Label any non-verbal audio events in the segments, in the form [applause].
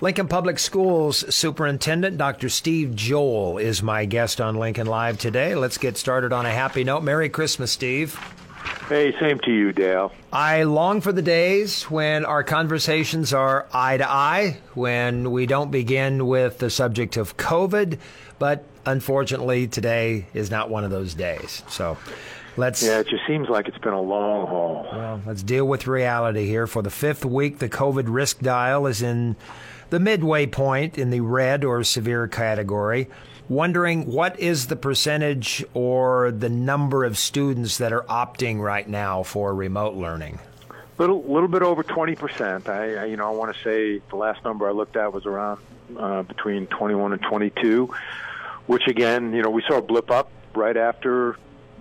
Lincoln Public Schools Superintendent Dr. Steve Joel is my guest on Lincoln Live today. Let's get started on a happy note. Merry Christmas, Steve. Hey, same to you, Dale. I long for the days when our conversations are eye to eye, when we don't begin with the subject of COVID, but unfortunately, today is not one of those days. So let's. Yeah, it just seems like it's been a long haul. Well, let's deal with reality here. For the fifth week, the COVID risk dial is in the midway point in the red or severe category. Wondering what is the percentage or the number of students that are opting right now for remote learning? Little, a little bit over twenty percent. I, I, you know, I want to say the last number I looked at was around uh, between twenty-one and twenty-two, which again, you know, we saw a blip up right after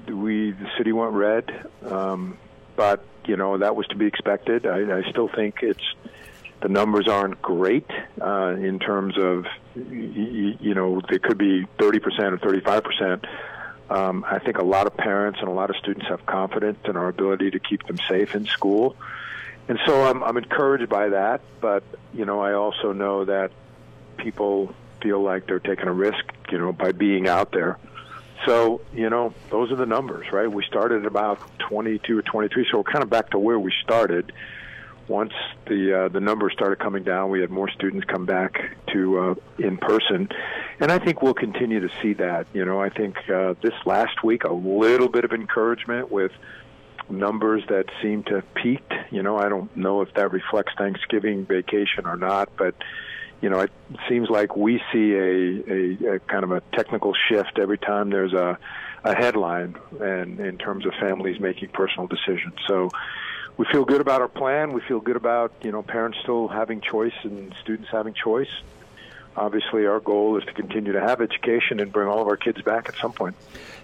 we the city went red, um, but you know that was to be expected. I, I still think it's the numbers aren't great uh, in terms of, you, know, they could be 30% or 35%. Um, I think a lot of parents and a lot of students have confidence in our ability to keep them safe in school. And so I'm, I'm encouraged by that, but, you know, I also know that people feel like they're taking a risk, you know, by being out there. So, you know, those are the numbers, right? We started at about 22 or 23, so we're kind of back to where we started once the uh, the numbers started coming down, we had more students come back to uh, in person, and I think we'll continue to see that. You know, I think uh, this last week a little bit of encouragement with numbers that seem to have peaked. You know, I don't know if that reflects Thanksgiving vacation or not, but you know, it seems like we see a, a, a kind of a technical shift every time there's a, a headline, and in terms of families making personal decisions. So we feel good about our plan. We feel good about you know parents still having choice and students having choice. Obviously, our goal is to continue to have education and bring all of our kids back at some point.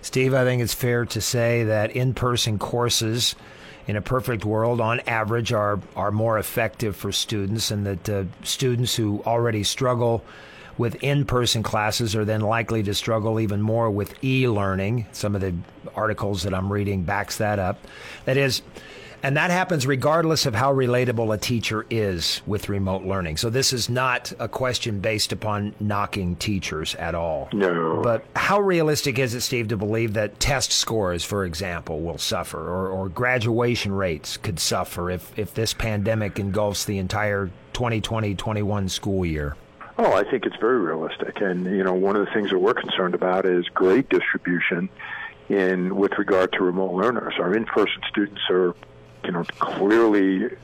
Steve, I think it's fair to say that in-person courses in a perfect world, on average, are are more effective for students, and that uh, students who already struggle with in-person classes are then likely to struggle even more with e-learning. Some of the articles that I'm reading backs that up. That is and that happens regardless of how relatable a teacher is with remote learning. So this is not a question based upon knocking teachers at all. No. But how realistic is it, Steve, to believe that test scores, for example, will suffer or, or graduation rates could suffer if, if this pandemic engulfs the entire 2020-21 school year? Oh, I think it's very realistic. And, you know, one of the things that we're concerned about is grade distribution in with regard to remote learners. Our in-person students are you know, clearly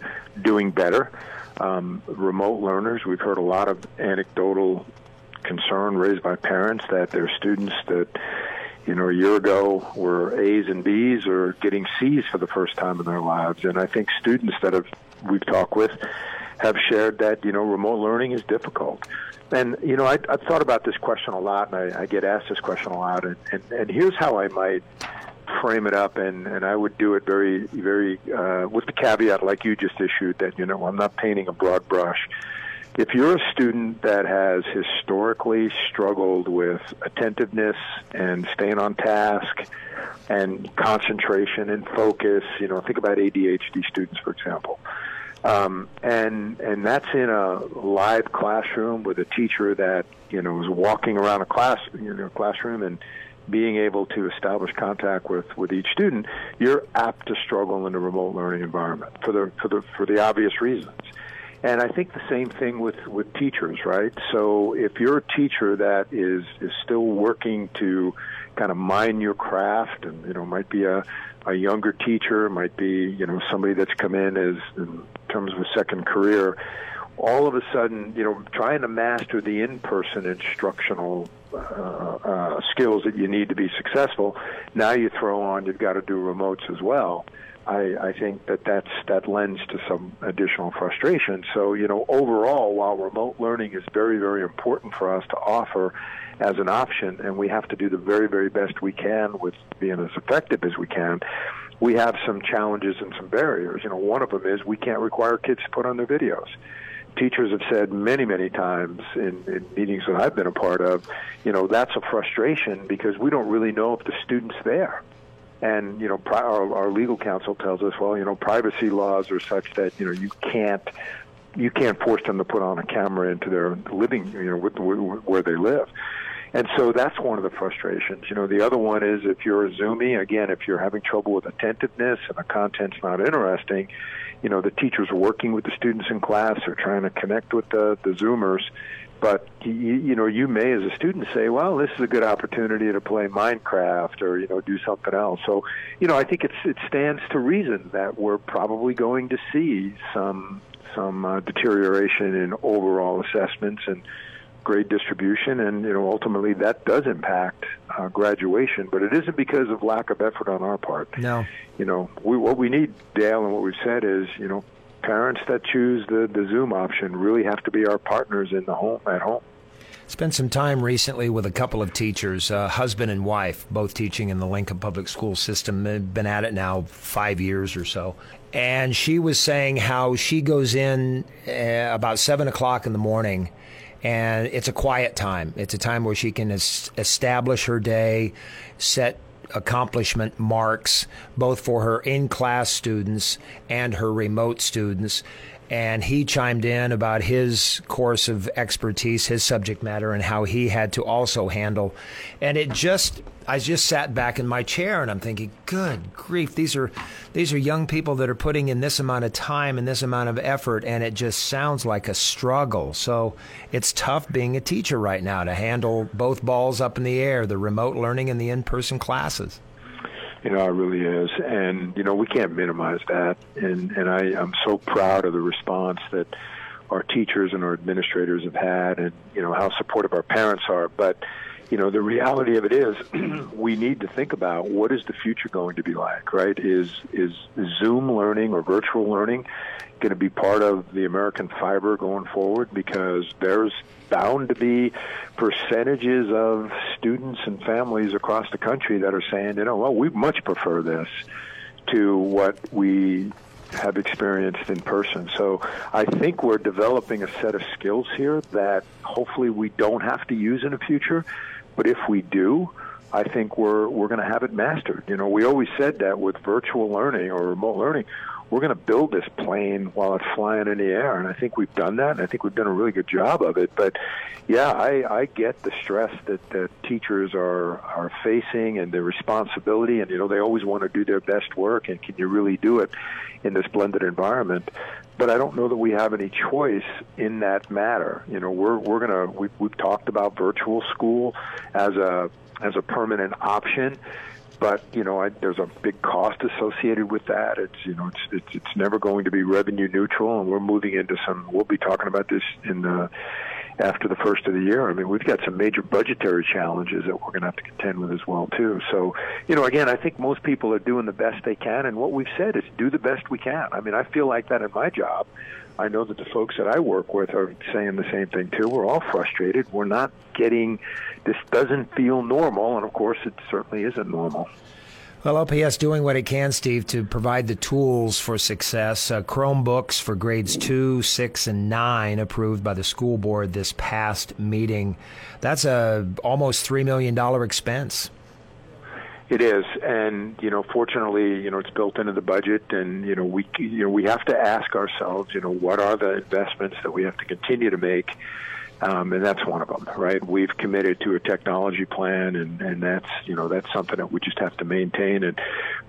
doing better. Um, remote learners, we've heard a lot of anecdotal concern raised by parents that their students that you know a year ago were A's and B's are getting C's for the first time in their lives, and I think students that have we've talked with have shared that you know remote learning is difficult. And you know, I, I've thought about this question a lot, and I, I get asked this question a lot. And, and, and here's how I might frame it up, and, and I would do it very, very uh, with the caveat, like you just issued, that you know I'm not painting a broad brush. If you're a student that has historically struggled with attentiveness and staying on task and concentration and focus, you know, think about ADHD students, for example. Um, and and that's in a live classroom with a teacher that you know is walking around a class you know classroom and being able to establish contact with, with each student, you're apt to struggle in a remote learning environment for the for the for the obvious reasons. And I think the same thing with, with teachers, right? So if you're a teacher that is, is still working to kind of mine your craft and, you know, might be a, a younger teacher, might be, you know, somebody that's come in as in terms of a second career, all of a sudden, you know, trying to master the in-person instructional uh, uh, skills that you need to be successful. Now you throw on, you've got to do remotes as well. I, I think that that's that lends to some additional frustration. So you know, overall, while remote learning is very very important for us to offer as an option, and we have to do the very very best we can with being as effective as we can. We have some challenges and some barriers. You know, one of them is we can't require kids to put on their videos teachers have said many, many times in, in meetings that I've been a part of, you know, that's a frustration because we don't really know if the student's there. And you know, pri- our, our legal counsel tells us, well, you know, privacy laws are such that you know you can't you can't force them to put on a camera into their living, you know, where they live. And so that's one of the frustrations. You know, the other one is if you're a Zoomie, again, if you're having trouble with attentiveness and the content's not interesting, you know, the teachers are working with the students in class, they're trying to connect with the, the Zoomers. But you, you know, you may as a student say, "Well, this is a good opportunity to play Minecraft or you know do something else." So, you know, I think it's it stands to reason that we're probably going to see some some uh, deterioration in overall assessments and grade distribution, and you know ultimately that does impact uh, graduation. But it isn't because of lack of effort on our part. No, you know we, what we need, Dale, and what we've said is you know parents that choose the the Zoom option really have to be our partners in the home at home. Spent some time recently with a couple of teachers, uh, husband and wife, both teaching in the Lincoln Public School system. They've been at it now five years or so. And she was saying how she goes in uh, about seven o'clock in the morning and it's a quiet time. It's a time where she can es- establish her day, set accomplishment marks, both for her in class students and her remote students and he chimed in about his course of expertise, his subject matter, and how he had to also handle. And it just, I just sat back in my chair and I'm thinking, good grief, these are these are young people that are putting in this amount of time and this amount of effort, and it just sounds like a struggle. So it's tough being a teacher right now to handle both balls up in the air, the remote learning and the in-person classes. You know, it really is, and you know we can't minimize that. And and I I'm so proud of the response that our teachers and our administrators have had, and you know how supportive our parents are. But you know the reality of it is, [clears throat] we need to think about what is the future going to be like. Right? Is is Zoom learning or virtual learning going to be part of the American fiber going forward? Because there's bound to be percentages of students and families across the country that are saying, you know, well, we much prefer this to what we have experienced in person. So I think we're developing a set of skills here that hopefully we don't have to use in the future. But if we do, I think we're we're going to have it mastered. You know, we always said that with virtual learning or remote learning, we're going to build this plane while it's flying in the air. And I think we've done that, and I think we've done a really good job of it. But yeah, I, I get the stress that, that teachers are are facing and the responsibility, and you know they always want to do their best work. And can you really do it in this blended environment? But I don't know that we have any choice in that matter. You know, we're we're gonna we've, we've talked about virtual school as a as a permanent option but you know I, there's a big cost associated with that. It's you know it's, it's it's never going to be revenue neutral, and we're moving into some. We'll be talking about this in the after the first of the year. I mean, we've got some major budgetary challenges that we're going to have to contend with as well too. So, you know, again, I think most people are doing the best they can, and what we've said is do the best we can. I mean, I feel like that in my job. I know that the folks that I work with are saying the same thing too. We're all frustrated. We're not getting this doesn't feel normal, and of course, it certainly isn't normal. Well, OPS doing what it can, Steve, to provide the tools for success. Uh, Chromebooks for grades two, six, and nine approved by the school board this past meeting. That's a almost three million dollar expense. It is, and you know, fortunately, you know, it's built into the budget, and you know, we you know we have to ask ourselves, you know, what are the investments that we have to continue to make um, and that's one of them, right? We've committed to a technology plan, and, and that's you know that's something that we just have to maintain. And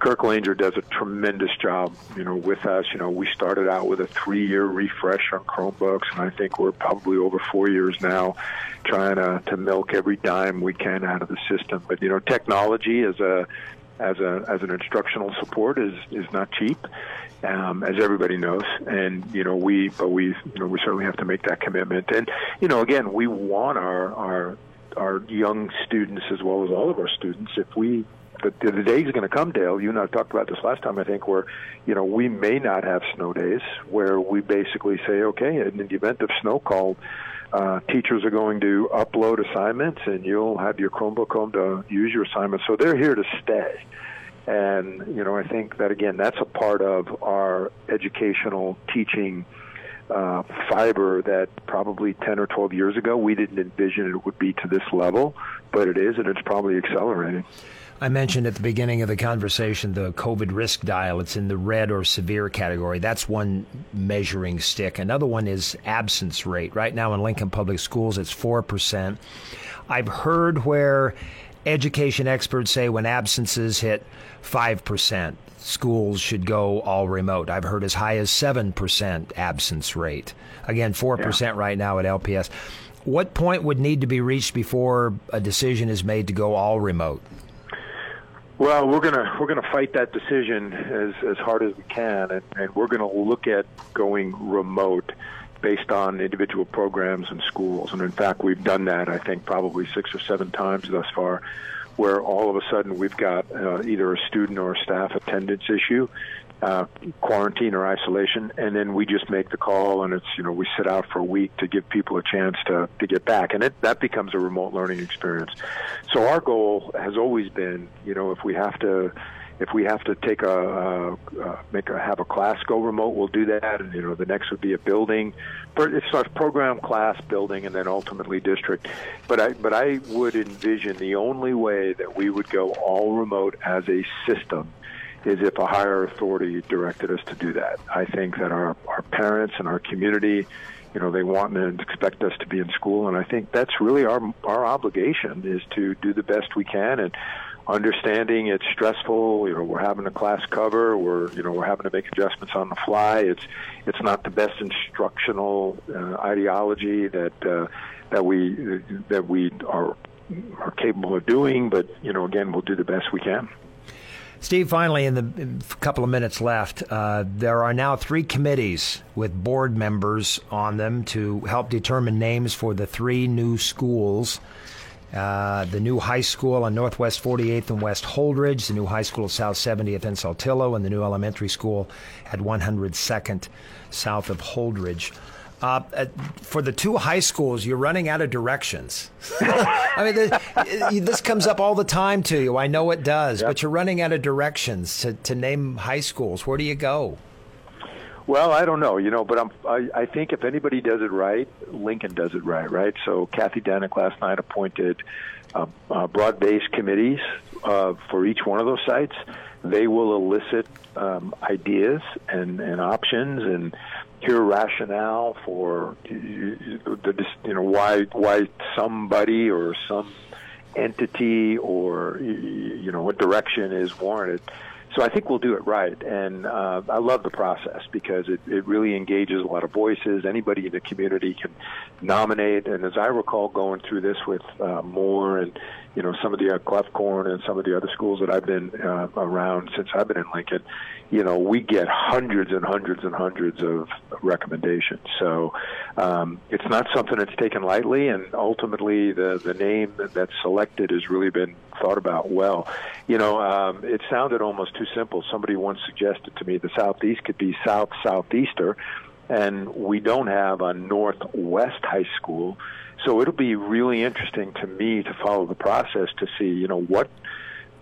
Kirk Langer does a tremendous job, you know, with us. You know, we started out with a three-year refresh on Chromebooks, and I think we're probably over four years now, trying to to milk every dime we can out of the system. But you know, technology as a as a as an instructional support is is not cheap um, as everybody knows. And you know, we but we you know we certainly have to make that commitment. And you know, again, we want our our our young students as well as all of our students. If we the, the day's going to come, Dale. You and I talked about this last time, I think, where you know we may not have snow days, where we basically say, okay, in the event of snow call, uh, teachers are going to upload assignments, and you'll have your Chromebook home to use your assignments. So they're here to stay. And you know, I think that again, that's a part of our educational teaching uh, fiber that probably 10 or 12 years ago we didn't envision it would be to this level, but it is, and it's probably accelerating. I mentioned at the beginning of the conversation the COVID risk dial. It's in the red or severe category. That's one measuring stick. Another one is absence rate. Right now in Lincoln Public Schools, it's 4%. I've heard where education experts say when absences hit 5%, schools should go all remote. I've heard as high as 7% absence rate. Again, 4% yeah. right now at LPS. What point would need to be reached before a decision is made to go all remote? Well, we're gonna we're gonna fight that decision as as hard as we can, and, and we're gonna look at going remote based on individual programs and schools. And in fact, we've done that I think probably six or seven times thus far where all of a sudden we've got uh, either a student or a staff attendance issue, uh, quarantine or isolation, and then we just make the call, and it's you know we sit out for a week to give people a chance to to get back, and it that becomes a remote learning experience. So our goal has always been, you know, if we have to if we have to take a, uh, uh, make a have a class go remote, we'll do that. And you know, the next would be a building. It starts program, class, building, and then ultimately district. But I but I would envision the only way that we would go all remote as a system is if a higher authority directed us to do that. I think that our our parents and our community you know they want and expect us to be in school and i think that's really our our obligation is to do the best we can and understanding it's stressful. You know, we're having a class cover. We're you know we're having to make adjustments on the fly. It's it's not the best instructional uh, ideology that uh, that we that we are are capable of doing. But you know, again, we'll do the best we can. Steve, finally, in the couple of minutes left, uh, there are now three committees with board members on them to help determine names for the three new schools uh, the new high school on Northwest 48th and West Holdrege, the new high school at South 70th and Saltillo, and the new elementary school at 102nd south of Holdrege. Uh, for the two high schools, you're running out of directions. [laughs] I mean, this, this, comes up all the time to you. I know it does, yep. but you're running out of directions to, to name high schools. Where do you go? Well, I don't know, you know, but I'm, I, I think if anybody does it right, Lincoln does it right, right? So Kathy Danek last night appointed uh, uh, broad-based committees uh, for each one of those sites. They will elicit um, ideas and, and options and hear rationale for the you know why why somebody or some entity or you know what direction is warranted. So I think we'll do it right, and uh, I love the process because it, it really engages a lot of voices. Anybody in the community can nominate, and as I recall, going through this with uh, Moore and you know some of the uh, Kloefkorn and some of the other schools that I've been uh, around since I've been in Lincoln, you know we get hundreds and hundreds and hundreds of recommendations. So um, it's not something that's taken lightly, and ultimately the the name that's selected has really been thought about well. You know, um, it sounded almost too simple. Somebody once suggested to me the Southeast could be South Southeaster, and we don't have a Northwest high school. So it'll be really interesting to me to follow the process to see, you know, what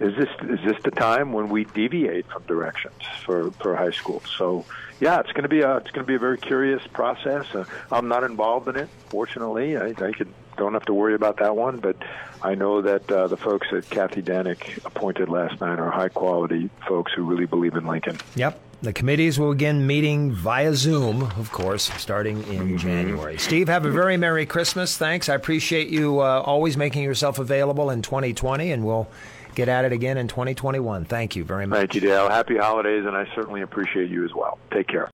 is this is this the time when we deviate from directions for for high school? So yeah, it's going to be a it's going to be a very curious process. Uh, I'm not involved in it, fortunately. I, I can don't have to worry about that one. But I know that uh, the folks that Kathy Danek appointed last night are high quality folks who really believe in Lincoln. Yep. The committees will begin meeting via Zoom, of course, starting in mm-hmm. January. Steve, have a very Merry Christmas. Thanks. I appreciate you uh, always making yourself available in 2020, and we'll get at it again in 2021. Thank you very much. Thank you, Dale. Happy holidays, and I certainly appreciate you as well. Take care.